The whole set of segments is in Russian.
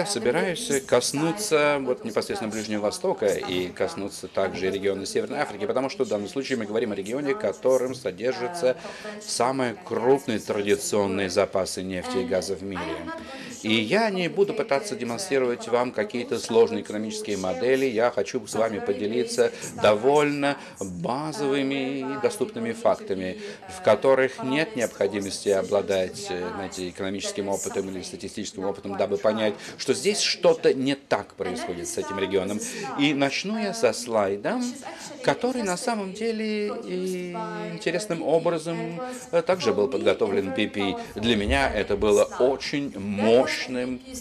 я собираюсь коснуться вот непосредственно Ближнего Востока и коснуться также региона Северной Африки, потому что в данном случае мы говорим о регионе, которым содержатся самые крупные традиционные запасы нефти и газа в мире. И я не буду пытаться демонстрировать вам какие-то сложные экономические модели, я хочу с вами поделиться довольно базовыми и доступными фактами, в которых нет необходимости обладать знаете, экономическим опытом или статистическим опытом, дабы понять, что здесь что-то не так происходит с этим регионом. И начну я со слайда, который на самом деле и интересным образом также был подготовлен BP. Для меня это было очень мощным с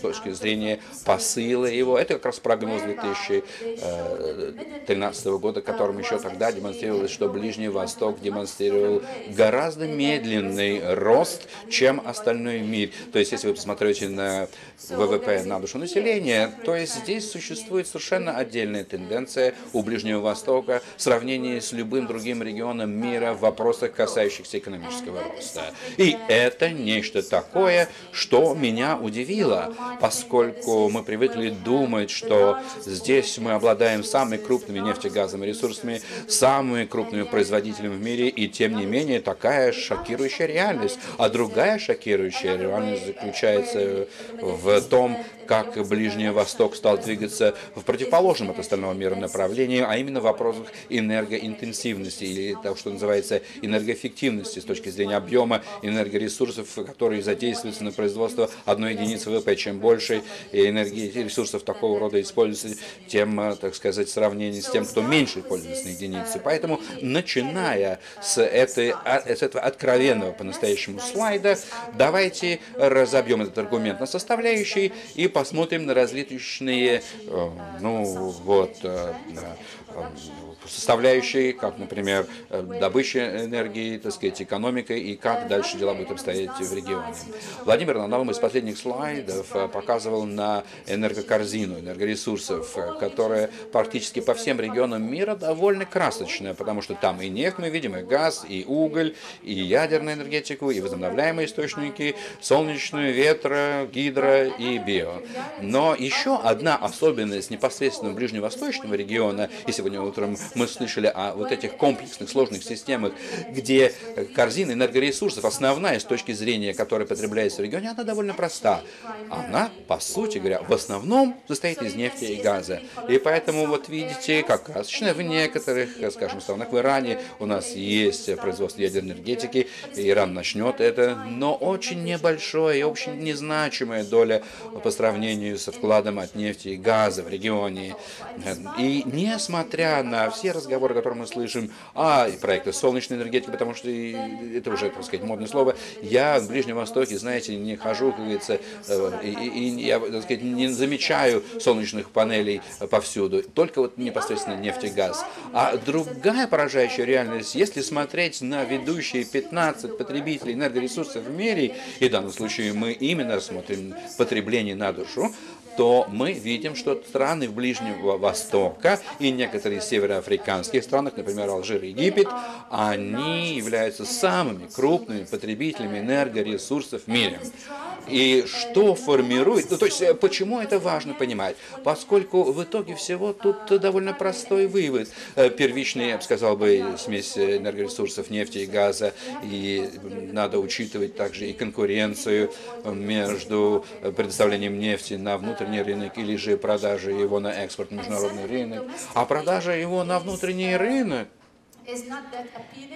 точки зрения посыла его. Это как раз прогноз 2013 года, которым еще тогда демонстрировалось, что Ближний Восток демонстрировал гораздо медленный рост, чем остальной мир. То есть, если вы посмотрите на ВВП на душу населения, то есть здесь существует совершенно отдельная тенденция у Ближнего Востока в сравнении с любым другим регионом мира в вопросах, касающихся экономического роста. И это нечто такое, что меня удивило, поскольку мы привыкли думать, что здесь мы обладаем самыми крупными нефтегазовыми ресурсами, самыми крупными производителями в мире, и тем не менее такая шокирующая реальность. А другая шокирующая реальность заключается в том, как Ближний Восток стал двигаться в противоположном от остального мира направлении, а именно в вопросах энергоинтенсивности или того, что называется энергоэффективности с точки зрения объема энергоресурсов, которые задействуются на производство одной единицы ВВП. Чем больше энергии ресурсов такого рода используется, тем, так сказать, в сравнении с тем, кто меньше пользуется на единицы. Поэтому, начиная с, этой, с этого откровенного по-настоящему слайда, давайте разобьем этот аргумент на составляющие и посмотрим на различные, э, ну вот, э, составляющие, как, например, добыча энергии, так сказать, экономика и как дальше дела будут обстоять в регионе. Владимир на одном из последних слайдов э, показывал на энергокорзину, энергоресурсов, которая практически по всем регионам мира довольно красочная, потому что там и нефть мы видим, и газ, и уголь, и ядерную энергетику, и возобновляемые источники, солнечную, ветра, гидро и био. Но еще одна особенность непосредственно ближневосточного региона, и сегодня утром мы слышали о вот этих комплексных сложных системах, где корзина энергоресурсов, основная с точки зрения, которая потребляется в регионе, она довольно проста. Она, по сути говоря, в основном состоит из нефти и газа. И поэтому вот видите, как красочно в некоторых, скажем, странах в Иране у нас есть производство ядерной энергетики, Иран начнет это, но очень небольшое и очень незначимая доля по сравнению со вкладом от нефти и газа в регионе. И несмотря на все разговоры, которые мы слышим о проекте солнечной энергетики, потому что это уже, так сказать, модное слово, я в Ближнем Востоке, знаете, не хожу, как говорится, э, и, и я, так сказать, не замечаю солнечных панелей повсюду, только вот непосредственно нефть и газ. А другая поражающая реальность, если смотреть на ведущие 15 потребителей энергоресурсов в мире, и в данном случае мы именно смотрим потребление на душу, то мы видим, что страны Ближнего Востока и некоторые североафриканские страны, например, Алжир и Египет, они являются самыми крупными потребителями энергоресурсов в мире. И что формирует, ну то есть э, почему это важно понимать? Поскольку в итоге всего тут довольно простой вывод. Э, первичный, я бы сказал бы, смесь энергоресурсов нефти и газа, и надо учитывать также и конкуренцию между предоставлением нефти на внутренний рынок или же продажей его на экспорт международный рынок, а продажа его на внутренний рынок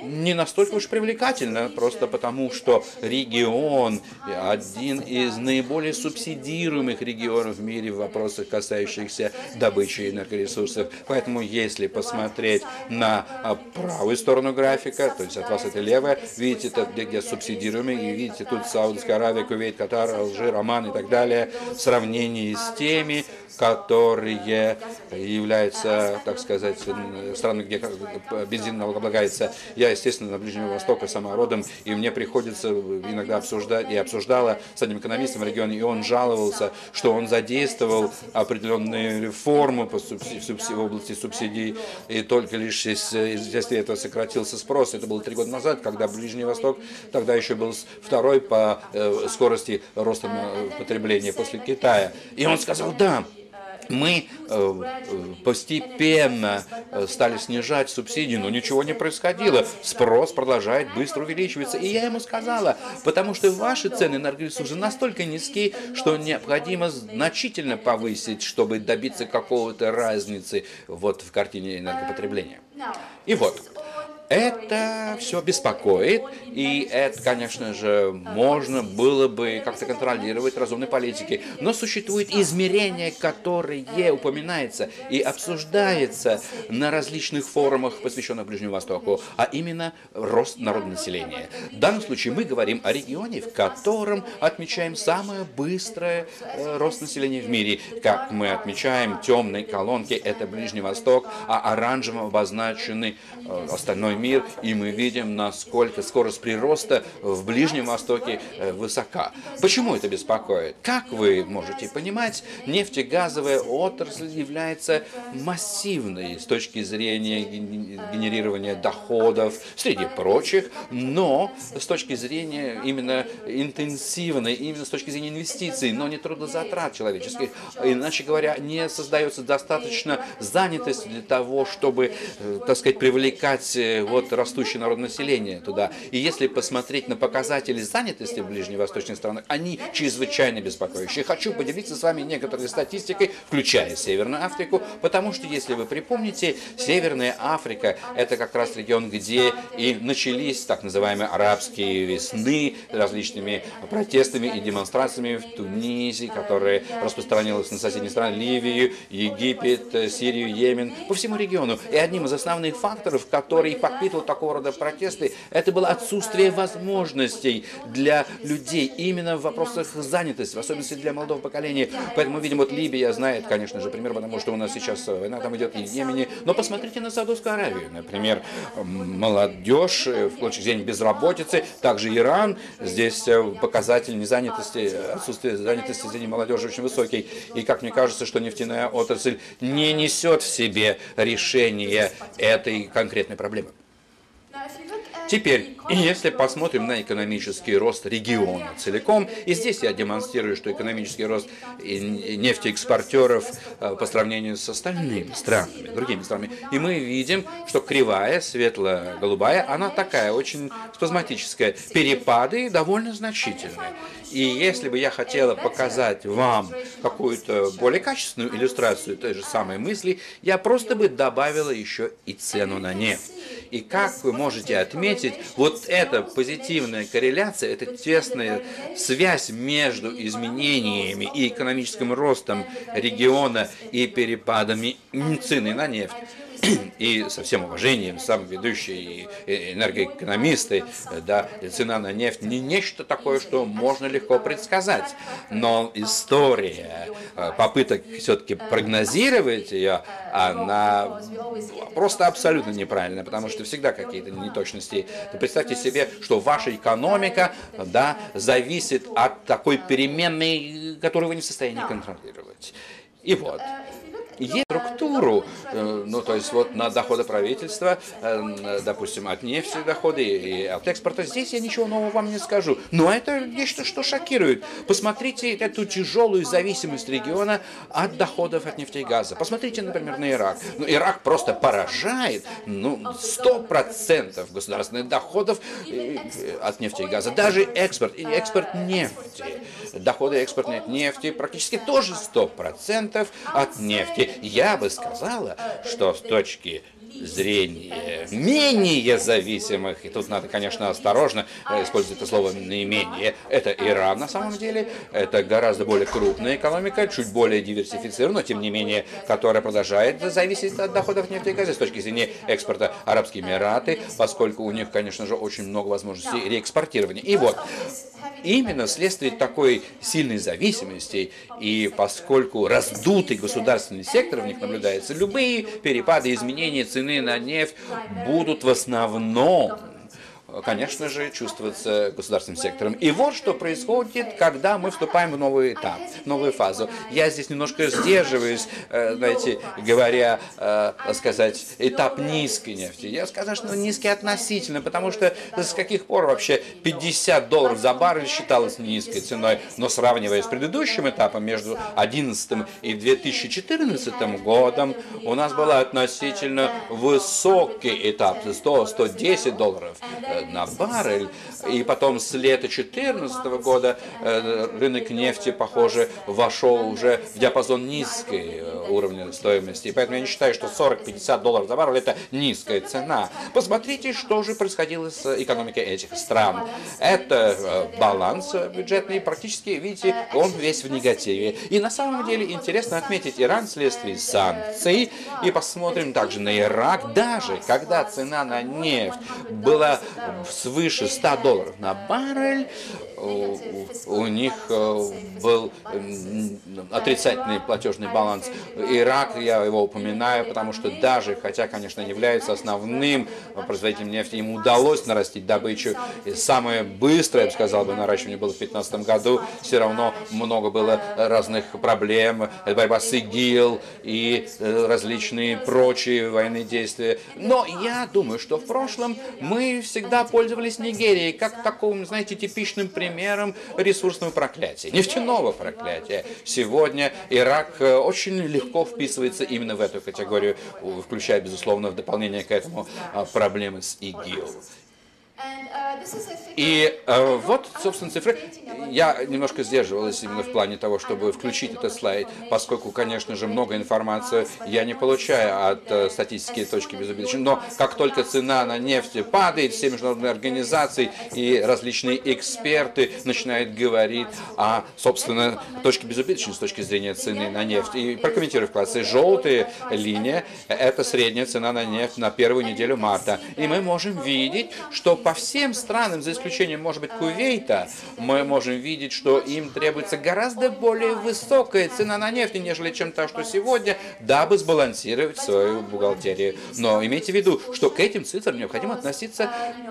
не настолько уж привлекательно, просто потому что регион один из наиболее субсидируемых регионов в мире в вопросах, касающихся добычи энергоресурсов. Поэтому, если посмотреть на а, правую сторону графика, то есть от вас это левая, видите, это где, где субсидируемый, и видите тут Саудовская Аравия, Кувейт, Катар, Алжир, Оман и так далее, в сравнении с теми, которые являются, так сказать, странами, где бензин налогооблагается. Я, естественно, на Ближнем Востоке сама родом, и мне приходится иногда обсуждать, и обсуждала с одним экономистом в регионе, и он жаловался, что он задействовал определенные реформы по в области субсидий, и только лишь если это сократился спрос, это было три года назад, когда Ближний Восток тогда еще был второй по э, скорости роста потребления после Китая. И он сказал, да, мы э, постепенно э, стали снижать субсидии, но ничего не происходило. Спрос продолжает быстро увеличиваться. И я ему сказала, потому что ваши цены на уже настолько низкие, что необходимо значительно повысить, чтобы добиться какого-то разницы вот в картине энергопотребления. И вот, это все беспокоит, и это, конечно же, можно было бы как-то контролировать разумной политикой. Но существует измерение, которое упоминается и обсуждается на различных форумах, посвященных Ближнему Востоку, а именно рост народонаселения. В данном случае мы говорим о регионе, в котором отмечаем самое быстрое э, рост населения в мире. Как мы отмечаем, темные колонки – это Ближний Восток, а оранжевым обозначены э, остальной остальной мир, и мы видим, насколько скорость прироста в Ближнем Востоке э, высока. Почему это беспокоит? Как вы можете понимать, нефтегазовая отрасль является массивной с точки зрения генерирования доходов, среди прочих, но с точки зрения именно интенсивной, именно с точки зрения инвестиций, но не трудозатрат человеческих. Иначе говоря, не создается достаточно занятости для того, чтобы, э, так сказать, привлекать э, вот растущее народонаселение туда. И если посмотреть на показатели занятости в ближневосточных странах, они чрезвычайно беспокоящие. Хочу поделиться с вами некоторой статистикой, включая Северную Африку, потому что, если вы припомните, Северная Африка – это как раз регион, где и начались так называемые арабские весны различными протестами и демонстрациями в Тунисе, которые распространились на соседние страны Ливию, Египет, Сирию, Йемен, по всему региону. И одним из основных факторов, который подпитывал такого рода протесты, это было отсутствие возможностей для людей именно в вопросах занятости, в особенности для молодого поколения. Поэтому, видим, вот Либия знает, конечно же, пример, потому что у нас сейчас война там идет и в Йемене. Но посмотрите на Саудовскую Аравию, например, молодежь э, в точке зрения безработицы, также Иран, здесь э, показатель незанятости, отсутствие занятости среди молодежи очень высокий. И как мне кажется, что нефтяная отрасль не несет в себе решение этой конкретной проблемы. Теперь, если посмотрим на экономический рост региона целиком, и здесь я демонстрирую, что экономический рост нефтеэкспортеров э, по сравнению с остальными странами, другими странами, и мы видим, что кривая, светло-голубая, она такая, очень спазматическая. Перепады довольно значительные. И если бы я хотела показать вам какую-то более качественную иллюстрацию той же самой мысли, я просто бы добавила еще и цену на нефть. И как вы можете отметить, вот эта позитивная корреляция, эта тесная связь между изменениями и экономическим ростом региона и перепадами цены на нефть, и со всем уважением, сам ведущий энергоэкономисты, да, цена на нефть не нечто такое, что можно легко предсказать. Но история э, попыток все-таки прогнозировать ее, она просто абсолютно неправильная, потому что всегда какие-то неточности. Представьте себе, что ваша экономика да, зависит от такой переменной, которую вы не в состоянии контролировать. И вот, есть структуру, э, ну, то есть вот на доходы правительства, э, допустим, от нефти доходы и от экспорта, здесь я ничего нового вам не скажу. Но это нечто, что шокирует. Посмотрите эту тяжелую зависимость региона от доходов от нефти и газа. Посмотрите, например, на Ирак. Ну, Ирак просто поражает, ну, 100% государственных доходов э, от нефти и газа. Даже экспорт и экспорт нефти. Доходы экспортной нефти практически тоже 100% от нефти. Я бы сказала, что с точки зрения менее зависимых, и тут надо, конечно, осторожно использовать это слово наименее, это Иран на самом деле, это гораздо более крупная экономика, чуть более диверсифицированная, но тем не менее, которая продолжает зависеть от доходов нефти и газа с точки зрения экспорта. Арабские Эмираты, поскольку у них, конечно же, очень много возможностей реэкспортирования. И вот, именно вследствие такой сильной зависимости, и поскольку раздутый государственный сектор в них наблюдается, любые перепады, изменения цены на нефть будут в основном конечно же, чувствуется государственным сектором. И вот что происходит, когда мы вступаем в новый этап, новую фазу. Я здесь немножко сдерживаюсь, э, знаете, говоря, э, сказать, этап низкой нефти. Я скажу, что низкий относительно, потому что с каких пор вообще 50 долларов за баррель считалось низкой ценой, но сравнивая с предыдущим этапом между 2011 и 2014 годом, у нас был относительно высокий этап, 100-110 долларов э, на баррель. И потом с лета 2014 года э, рынок нефти, похоже, вошел уже в диапазон низкой э, уровня стоимости. И поэтому я не считаю, что 40-50 долларов за баррель – это низкая цена. Посмотрите, что же происходило с экономикой этих стран. Это э, баланс бюджетный, практически, видите, он весь в негативе. И на самом деле интересно отметить, Иран вследствие санкций, и посмотрим также на Ирак, даже когда цена на нефть была свыше 100 долларов на баррель, у них э, был отрицательный платежный баланс. Ирак, я его упоминаю, потому что даже, хотя, конечно, не является основным производителем нефти, ему удалось нарастить добычу. И самое быстрое, я бы сказал, бы, наращивание было в 2015 году. Все равно много было разных проблем. Борьба с ИГИЛ и э, различные прочие военные действия. Но я думаю, что в прошлом мы всегда пользовались Нигерией как таким, знаете, типичным примером примером ресурсного проклятия, нефтяного проклятия. Сегодня Ирак э, очень легко вписывается именно в эту категорию, включая, безусловно, в дополнение к этому а, проблемы с ИГИЛ. И э, вот, собственно, цифры. Я немножко сдерживалась именно в плане того, чтобы включить этот слайд, поскольку, конечно же, много информации я не получаю от э, статистики точки безубыточной. Но как только цена на нефть падает, все международные организации и различные эксперты начинают говорить о, собственно, точке безубыточности с точки зрения цены на нефть. И прокомментирую вкратце. Желтая линия – это средняя цена на нефть на первую неделю марта. И мы можем видеть, что по всем странам, за исключением, может быть, Кувейта, мы можем видеть, что им требуется гораздо более высокая цена на нефть, нежели чем та, что сегодня, дабы сбалансировать свою бухгалтерию. Но имейте в виду, что к этим цифрам необходимо относиться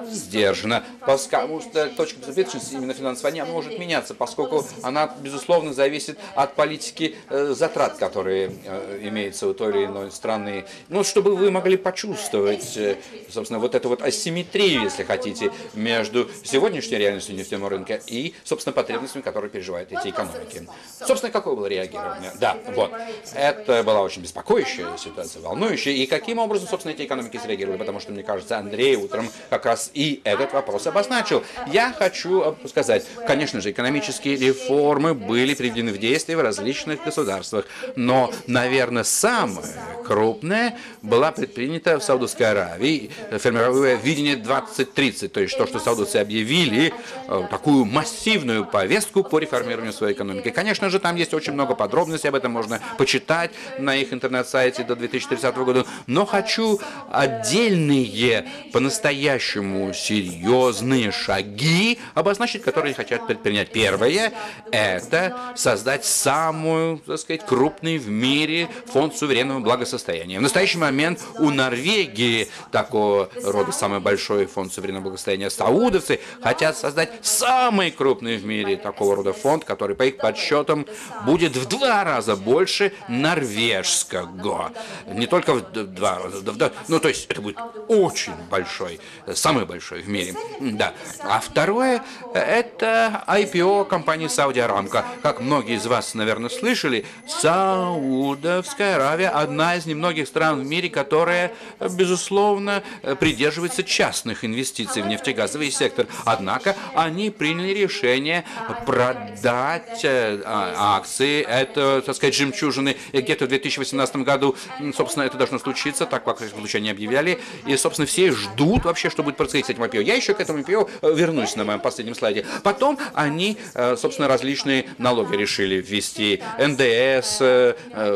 сдержанно, потому что точка безопасности именно финансования она может меняться, поскольку она, безусловно, зависит от политики э, затрат, которые э, имеются у той или иной страны. Ну, чтобы вы могли почувствовать, э, собственно, вот эту вот асимметрию, если хотите, хотите, между сегодняшней реальностью нефтяного рынка и, собственно, потребностями, которые переживают эти экономики. Собственно, какое было реагирование? Да, вот. Это была очень беспокоящая ситуация, волнующая. И каким образом, собственно, эти экономики среагировали? Потому что, мне кажется, Андрей утром как раз и этот вопрос обозначил. Я хочу сказать, конечно же, экономические реформы были приведены в действие в различных государствах. Но, наверное, самое крупное была предпринята в Саудовской Аравии, формируя видение 2030 30, то есть то, что саудовцы объявили, э, такую массивную повестку по реформированию своей экономики. Конечно же, там есть очень много подробностей, об этом можно почитать на их интернет-сайте до 2030 года, но хочу отдельные, по-настоящему серьезные шаги обозначить, которые хотят предпринять. Первое – это создать самую, так сказать, крупный в мире фонд суверенного благосостояния. В настоящий момент у Норвегии такого рода самый большой фонд суверенного благосостояния саудовцы хотят создать самый крупный в мире такого рода фонд, который, по их подсчетам, будет в два раза больше норвежского. Не только в два раза, в два, ну, то есть это будет очень большой, самый большой в мире. Да. А второе, это IPO компании Saudi Aramco. Как многие из вас, наверное, слышали, Саудовская Аравия одна из немногих стран в мире, которая, безусловно, придерживается частных инвестиций в нефтегазовый сектор. Однако они приняли решение продать э, а, акции, это, так сказать, жемчужины, где-то в 2018 году, собственно, это должно случиться, так, как случае, не объявляли, и, собственно, все ждут вообще, что будет происходить с этим IPO. Я еще к этому IPO э, вернусь на моем последнем слайде. Потом они, э, собственно, различные налоги решили ввести. НДС,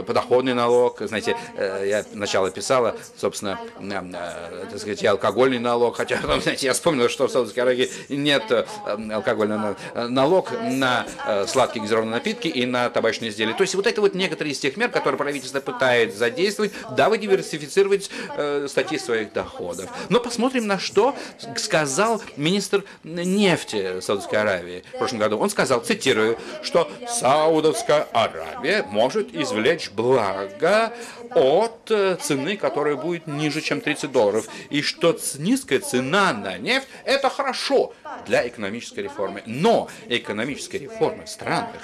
подоходный налог, знаете, я сначала писала, собственно, так сказать, алкогольный налог, хотя, знаете, я вспомнил, что что в Саудовской Аравии нет алкогольного налог на сладкие газированные напитки и на табачные изделия. То есть вот это вот некоторые из тех мер, которые правительство пытается задействовать, дабы диверсифицировать статьи своих доходов. Но посмотрим, на что сказал министр нефти Саудовской Аравии в прошлом году. Он сказал, цитирую, что Саудовская Аравия может извлечь благо от э, цены, которая будет ниже, чем 30 долларов. И что низкая цена на нефть – это хорошо для экономической реформы. Но экономическая реформа в странах,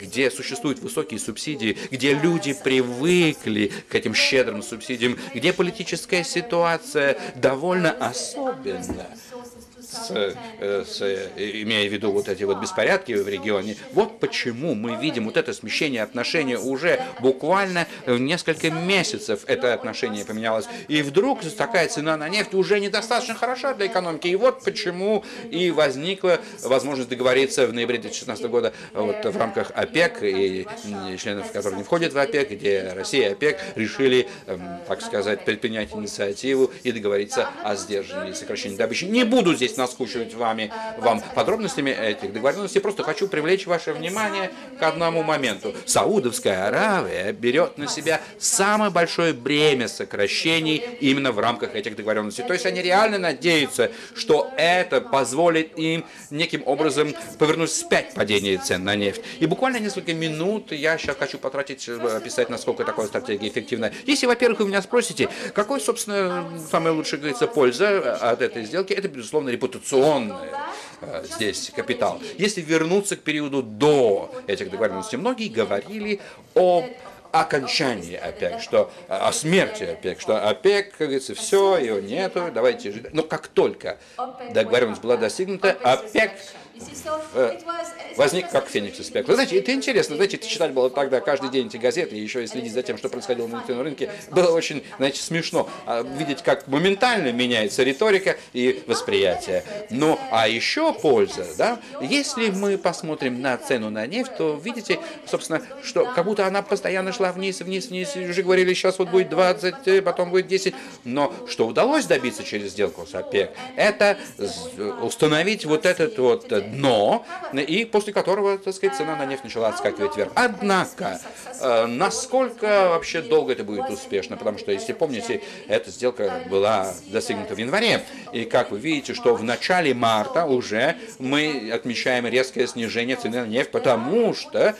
где существуют высокие субсидии, где люди привыкли к этим щедрым субсидиям, где политическая ситуация довольно особенная, с, э, с, имея в виду вот эти вот беспорядки в регионе. Вот почему мы видим вот это смещение отношений уже буквально в несколько месяцев это отношение поменялось. И вдруг такая цена на нефть уже недостаточно хороша для экономики. И вот почему и возникла возможность договориться в ноябре 2016 года вот в рамках ОПЕК и членов, которые не входят в ОПЕК, где Россия и ОПЕК решили, эм, так сказать, предпринять инициативу и договориться о сдержании и сокращении добычи. Не буду здесь наскучивать вами, вам подробностями этих договоренностей. Просто хочу привлечь ваше внимание к одному моменту. Саудовская Аравия берет на себя самое большое бремя сокращений именно в рамках этих договоренностей. То есть они реально надеются, что это позволит им неким образом повернуть вспять падение цен на нефть. И буквально несколько минут я сейчас хочу потратить, чтобы описать, насколько такая стратегия эффективна. Если, во-первых, вы меня спросите, какой, собственно, самая лучшая, говорится, польза от этой сделки, это, безусловно, репутация репутационный э, здесь капитал. Если вернуться к периоду до этих договоренностей, многие говорили о окончании ОПЕК, что э, о смерти ОПЕК, что ОПЕК, как говорится, все, его нету, давайте жить. Но как только договоренность была достигнута, ОПЕК Э, возник как феникс из пекла. Знаете, это интересно, знаете, читать было тогда каждый день эти газеты, и еще и следить за тем, что происходило на нефтяном рынке, было очень, знаете, смешно а, видеть, как моментально меняется риторика и восприятие. Ну, а еще польза, да, если мы посмотрим на цену на нефть, то видите, собственно, что как будто она постоянно шла вниз, вниз, вниз, уже говорили, сейчас вот будет 20, э, потом будет 10, но что удалось добиться через сделку с ОПЕК, это установить вот этот вот дно, и после которого, так сказать, цена на нефть начала отскакивать вверх. Однако, э, насколько вообще долго это будет успешно, потому что, если помните, эта сделка была достигнута в январе, и как вы видите, что в начале марта уже мы отмечаем резкое снижение цены на нефть, потому что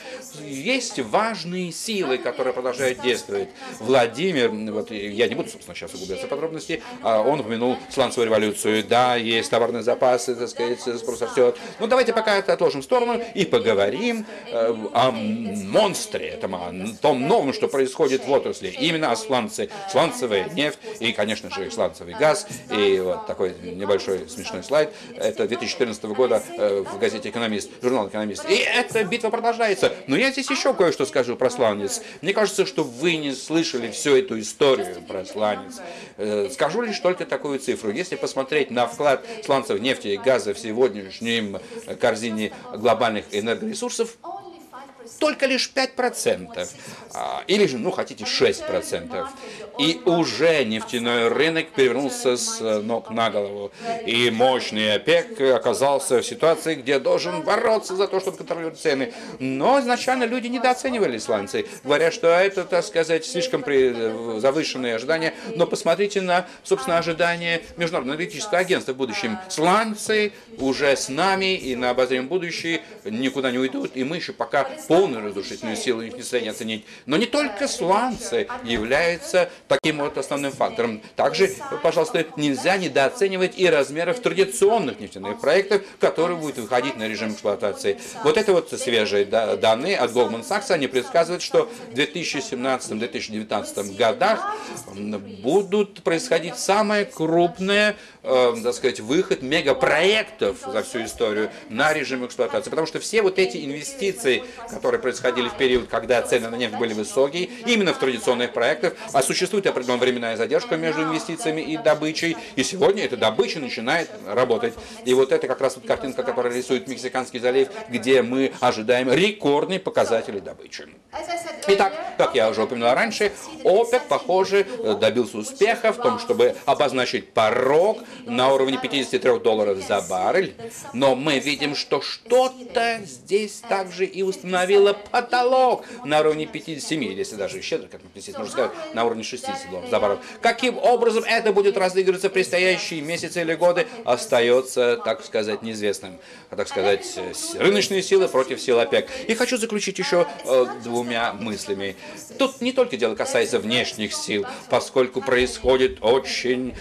есть важные силы, которые продолжают действовать. Владимир, вот я не буду, собственно, сейчас углубляться в подробности, а он упомянул сланцевую революцию, да, есть товарные запасы, так сказать, спрос растет, ну, давайте пока это отложим в сторону и поговорим э, о монстре, этом, о том новом, что происходит в отрасли. Именно о сланце, сланцевая нефть и, конечно же, сланцевый газ. И вот такой небольшой смешной слайд. Это 2014 года э, в газете «Экономист», журнал «Экономист». И эта битва продолжается. Но я здесь еще кое-что скажу про сланец. Мне кажется, что вы не слышали всю эту историю про сланец. Э, скажу лишь только такую цифру. Если посмотреть на вклад сланцев нефти и газа в сегодняшнем корзине глобальных энергоресурсов только лишь 5%, а, или же, ну, хотите, 6%. И уже нефтяной рынок перевернулся с ног на голову. И мощный ОПЕК оказался в ситуации, где должен бороться за то, чтобы контролировать цены. Но изначально люди недооценивали исландцы, говоря, что это, так сказать, слишком завышенные ожидания. Но посмотрите на, собственно, ожидания Международного энергетического агентства в будущем. Сланцы уже с нами и на обозримом будущее никуда не уйдут, и мы еще пока полную разрушительную силу их не состоянии оценить. Но не только сланцы являются таким вот основным фактором. Также, пожалуйста, нельзя недооценивать и размеров традиционных нефтяных проектов, которые будут выходить на режим эксплуатации. Вот это вот свежие данные от Goldman Sachs, они предсказывают, что в 2017-2019 годах будут происходить самые крупные, э, так сказать, выход мегапроектов за всю историю на режим эксплуатации. Потому что все вот эти инвестиции, которые которые происходили в период, когда цены на нефть были высокие, именно в традиционных проектах, а существует определенная временная задержка между инвестициями и добычей, и сегодня эта добыча начинает работать. И вот это как раз вот картинка, которая рисует Мексиканский залив, где мы ожидаем рекордные показатели добычи. Итак, как я уже упоминал раньше, ОПЕК, похоже, добился успеха в том, чтобы обозначить порог на уровне 53 долларов за баррель, но мы видим, что что-то здесь также и установило потолок на уровне 57, или если даже щедро, как здесь можно сказать, на уровне 60 долларов за баррель. Каким образом это будет разыгрываться в предстоящие месяцы или годы, остается, так сказать, неизвестным. Так сказать, рыночные силы против сил ОПЕК. И хочу заключить еще э, двумя мыслями. Тут не только дело касается внешних сил, поскольку происходит очень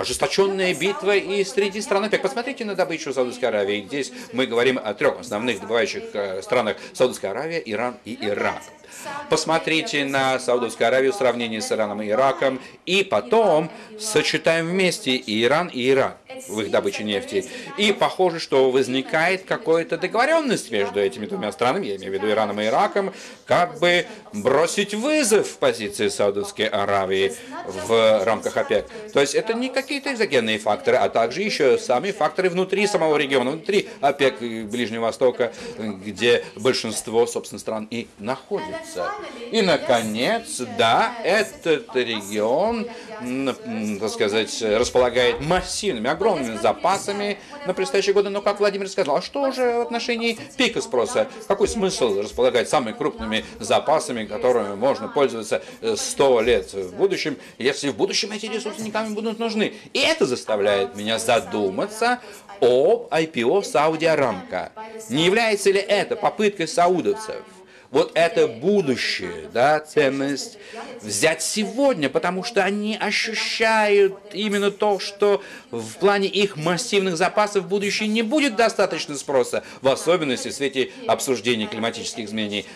ожесточенная битва и среди стран ОПЕК. Посмотрите на добычу Саудовской Аравии. Здесь мы говорим о трех основных добывающих э, странах Саудовская Аравия, Иран и Ирак. Посмотрите на Саудовскую Аравию в сравнении с Ираном и Ираком, и потом сочетаем вместе и Иран, и Ирак в их добыче нефти. И похоже, что возникает какая-то договоренность между этими двумя странами, я имею в виду Ираном и Ираком, как бы бросить вызов позиции Саудовской Аравии в рамках ОПЕК. То есть это не какие-то экзогенные факторы, а также еще сами факторы внутри самого региона, внутри ОПЕК Ближнего Востока, где большинство, собственно, стран и находится. И, наконец, да, этот регион, так сказать, располагает массивными, огромными запасами на предстоящие годы. Но, как Владимир сказал, а что же в отношении пика спроса? Какой смысл располагать самыми крупными запасами, которыми можно пользоваться 100 лет в будущем, если в будущем эти ресурсы никому будут нужны? И это заставляет меня задуматься об IPO Сауди Арамка. Не является ли это попыткой саудовцев вот это будущее, да, ценность взять сегодня, потому что они ощущают именно то, что в плане их массивных запасов в будущее не будет достаточно спроса, в особенности в свете обсуждения климатических изменений.